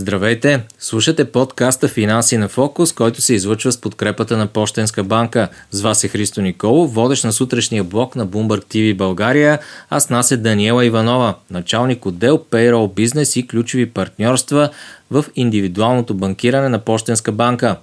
Здравейте! Слушате подкаста Финанси на фокус, който се излъчва с подкрепата на Пощенска банка. С вас е Христо Николов, водещ на сутрешния блок на Bloomberg TV България. Аз нас е Даниела Иванова, началник отдел Payroll Бизнес и ключови партньорства в индивидуалното банкиране на Пощенска банка.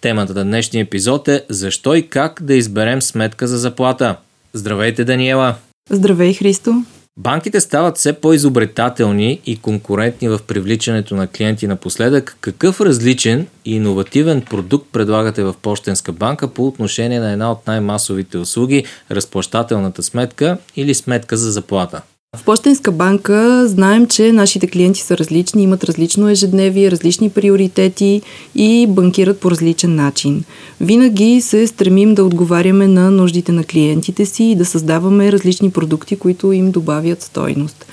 Темата на днешния епизод е Защо и как да изберем сметка за заплата. Здравейте, Даниела! Здравей, Христо! Банките стават все по-изобретателни и конкурентни в привличането на клиенти напоследък. Какъв различен и иновативен продукт предлагате в Пощенска банка по отношение на една от най-масовите услуги – разплащателната сметка или сметка за заплата? В Пощенска банка знаем, че нашите клиенти са различни, имат различно ежедневие, различни приоритети и банкират по различен начин. Винаги се стремим да отговаряме на нуждите на клиентите си и да създаваме различни продукти, които им добавят стойност.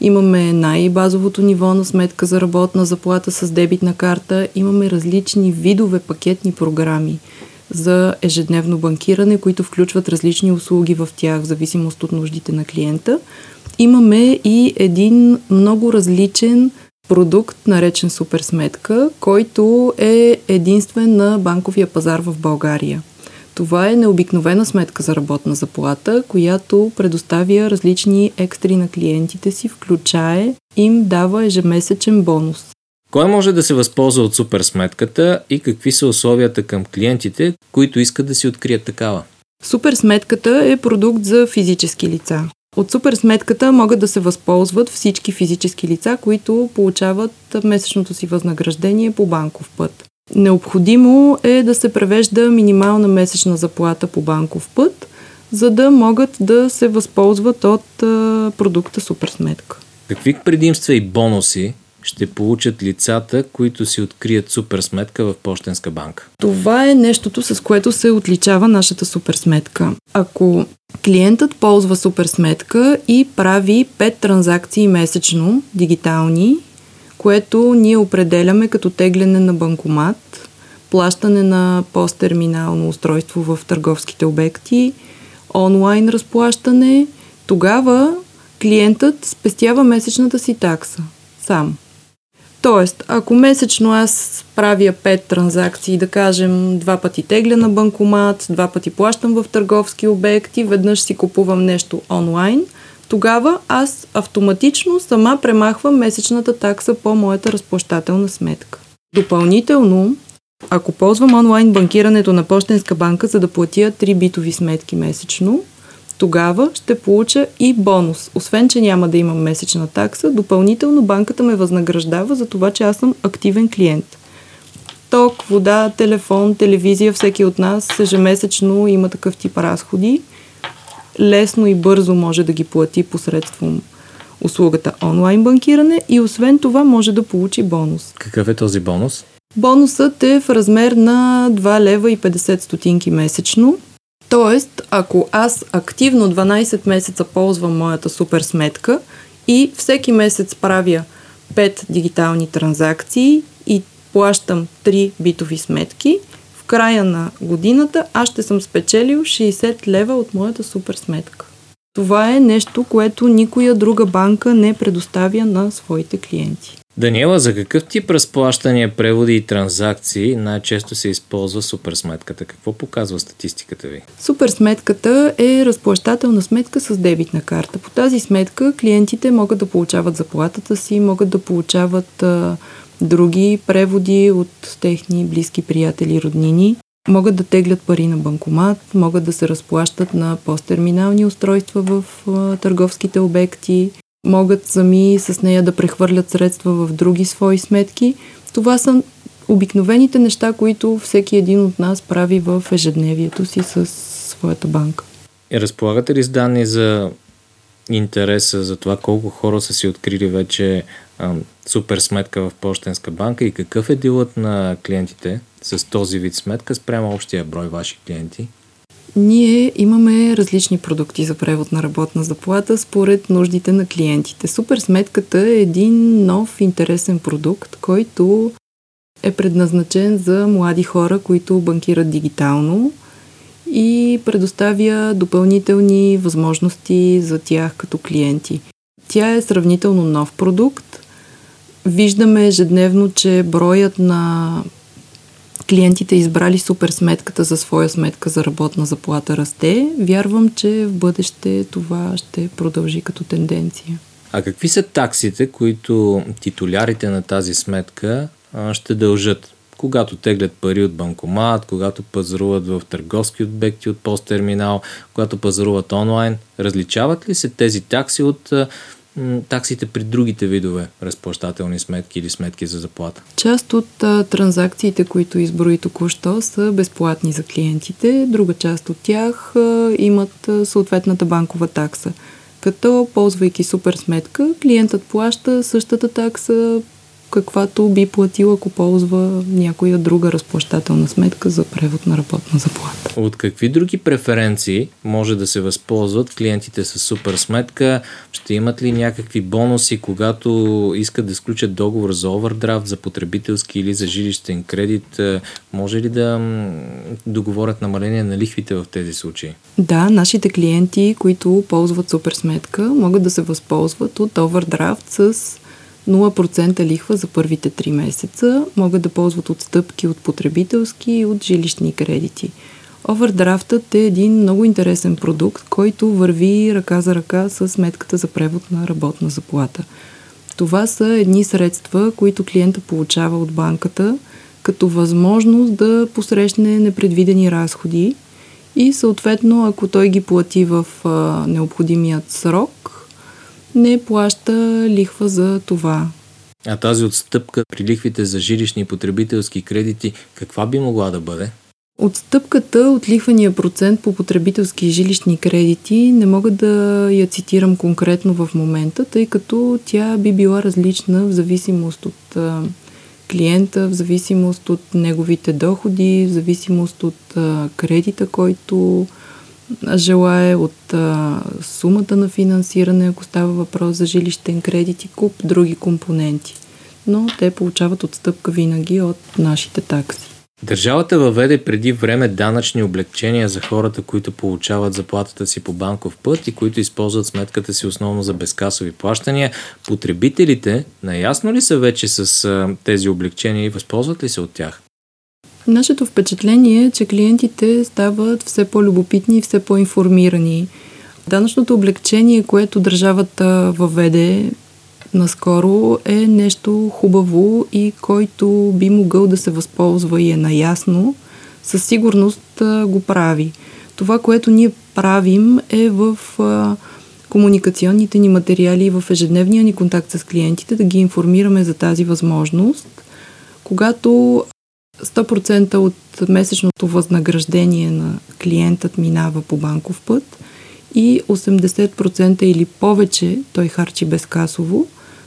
Имаме най-базовото ниво на сметка за работна заплата с дебитна карта, имаме различни видове пакетни програми за ежедневно банкиране, които включват различни услуги в тях в зависимост от нуждите на клиента – имаме и един много различен продукт, наречен суперсметка, който е единствен на банковия пазар в България. Това е необикновена сметка за работна заплата, която предоставя различни екстри на клиентите си, включая им дава ежемесечен бонус. Кой може да се възползва от суперсметката и какви са условията към клиентите, които искат да си открият такава? Суперсметката е продукт за физически лица. От суперсметката могат да се възползват всички физически лица, които получават месечното си възнаграждение по банков път. Необходимо е да се превежда минимална месечна заплата по банков път, за да могат да се възползват от продукта суперсметка. Какви предимства и бонуси ще получат лицата, които си открият суперсметка в Пощенска банка? Това е нещото, с което се отличава нашата суперсметка. Ако клиентът ползва суперсметка и прави 5 транзакции месечно, дигитални, което ние определяме като тегляне на банкомат, плащане на посттерминално устройство в търговските обекти, онлайн разплащане, тогава клиентът спестява месечната си такса сам. Тоест, ако месечно аз правя 5 транзакции, да кажем, два пъти тегля на банкомат, два пъти плащам в търговски обекти, веднъж си купувам нещо онлайн, тогава аз автоматично сама премахвам месечната такса по моята разплащателна сметка. Допълнително, ако ползвам онлайн банкирането на Пощенска банка, за да платя 3 битови сметки месечно, тогава ще получа и бонус. Освен, че няма да имам месечна такса, допълнително банката ме възнаграждава за това, че аз съм активен клиент. Ток, вода, телефон, телевизия, всеки от нас ежемесечно има такъв тип разходи. Лесно и бързо може да ги плати посредством услугата онлайн банкиране и освен това може да получи бонус. Какъв е този бонус? Бонусът е в размер на 2 лева и 50 стотинки месечно Тоест, ако аз активно 12 месеца ползвам моята супер сметка и всеки месец правя 5 дигитални транзакции и плащам 3 битови сметки, в края на годината аз ще съм спечелил 60 лева от моята супер сметка. Това е нещо, което никоя друга банка не предоставя на своите клиенти. Даниела, за какъв тип разплащания, преводи и транзакции най-често се използва суперсметката? Какво показва статистиката ви? Суперсметката е разплащателна сметка с дебитна карта. По тази сметка клиентите могат да получават заплатата си, могат да получават а, други преводи от техни близки приятели роднини. Могат да теглят пари на банкомат, могат да се разплащат на посттерминални устройства в а, търговските обекти, могат сами с нея да прехвърлят средства в други свои сметки. Това са обикновените неща, които всеки един от нас прави в ежедневието си с своята банка. Разполагате ли с данни за интереса за това колко хора са си открили вече а, супер сметка в Пощенска банка и какъв е делът на клиентите с този вид сметка спрямо общия брой ваши клиенти? Ние имаме различни продукти за превод на работна заплата според нуждите на клиентите. Супер сметката е един нов интересен продукт, който е предназначен за млади хора, които банкират дигитално и предоставя допълнителни възможности за тях като клиенти. Тя е сравнително нов продукт. виждаме ежедневно, че броят на клиентите избрали супер сметката за своя сметка за работна заплата расте. Вярвам, че в бъдеще това ще продължи като тенденция. А какви са таксите, които титулярите на тази сметка ще дължат? Когато теглят пари от банкомат, когато пазаруват в търговски обекти от посттерминал, когато пазаруват онлайн, различават ли се тези такси от таксите при другите видове разплащателни сметки или сметки за заплата? Част от а, транзакциите, които изброи току-що, са безплатни за клиентите. Друга част от тях а, имат а, съответната банкова такса. Като, ползвайки супер сметка, клиентът плаща същата такса каквато би платил, ако ползва някоя друга разплащателна сметка за превод на работна заплата. От какви други преференции може да се възползват клиентите с супер сметка? Ще имат ли някакви бонуси, когато искат да сключат договор за овердрафт, за потребителски или за жилищен кредит? Може ли да договорят намаление на лихвите в тези случаи? Да, нашите клиенти, които ползват супер сметка, могат да се възползват от овердрафт с 0% лихва за първите 3 месеца, могат да ползват отстъпки от потребителски и от жилищни кредити. Овердрафтът е един много интересен продукт, който върви ръка за ръка с сметката за превод на работна заплата. Това са едни средства, които клиента получава от банката като възможност да посрещне непредвидени разходи и съответно, ако той ги плати в а, необходимият срок, не плаща лихва за това. А тази отстъпка при лихвите за жилищни и потребителски кредити, каква би могла да бъде? Отстъпката от лихвения процент по потребителски и жилищни кредити не мога да я цитирам конкретно в момента, тъй като тя би била различна в зависимост от клиента, в зависимост от неговите доходи, в зависимост от кредита, който желае от а, сумата на финансиране, ако става въпрос за жилищен кредит и куп други компоненти. Но те получават отстъпка винаги от нашите такси. Държавата въведе преди време данъчни облегчения за хората, които получават заплатата си по банков път и които използват сметката си основно за безкасови плащания. Потребителите наясно ли са вече с тези облегчения и възползват ли се от тях? Нашето впечатление е, че клиентите стават все по-любопитни и все по-информирани. Данъчното облегчение, което държавата въведе наскоро е нещо хубаво и който би могъл да се възползва и е наясно, със сигурност го прави. Това, което ние правим е в комуникационните ни материали и в ежедневния ни контакт с клиентите да ги информираме за тази възможност. Когато 100% от месечното възнаграждение на клиентът минава по банков път и 80% или повече той харчи безкасово,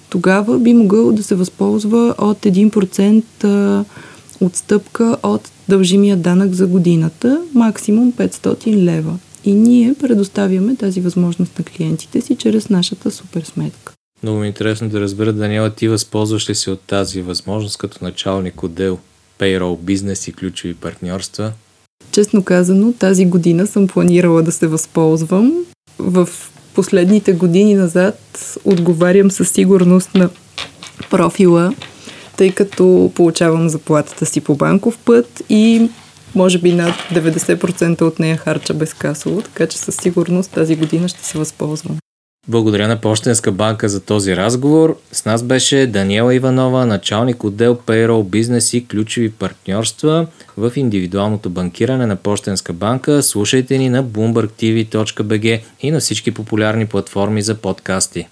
тогава би могъл да се възползва от 1% отстъпка от дължимия данък за годината, максимум 500 лева. И ние предоставяме тази възможност на клиентите си чрез нашата суперсметка. Много ми е интересно да разбера, Даниела, ти възползваш ли се от тази възможност като началник отдел payroll бизнес и ключови партньорства? Честно казано, тази година съм планирала да се възползвам. В последните години назад отговарям със сигурност на профила, тъй като получавам заплатата си по банков път и може би над 90% от нея харча безкасово, така че със сигурност тази година ще се възползвам. Благодаря на Пощенска банка за този разговор. С нас беше Даниела Иванова, началник отдел Payroll Бизнес и ключови партньорства в индивидуалното банкиране на Пощенска банка. Слушайте ни на bloombergtv.bg и на всички популярни платформи за подкасти.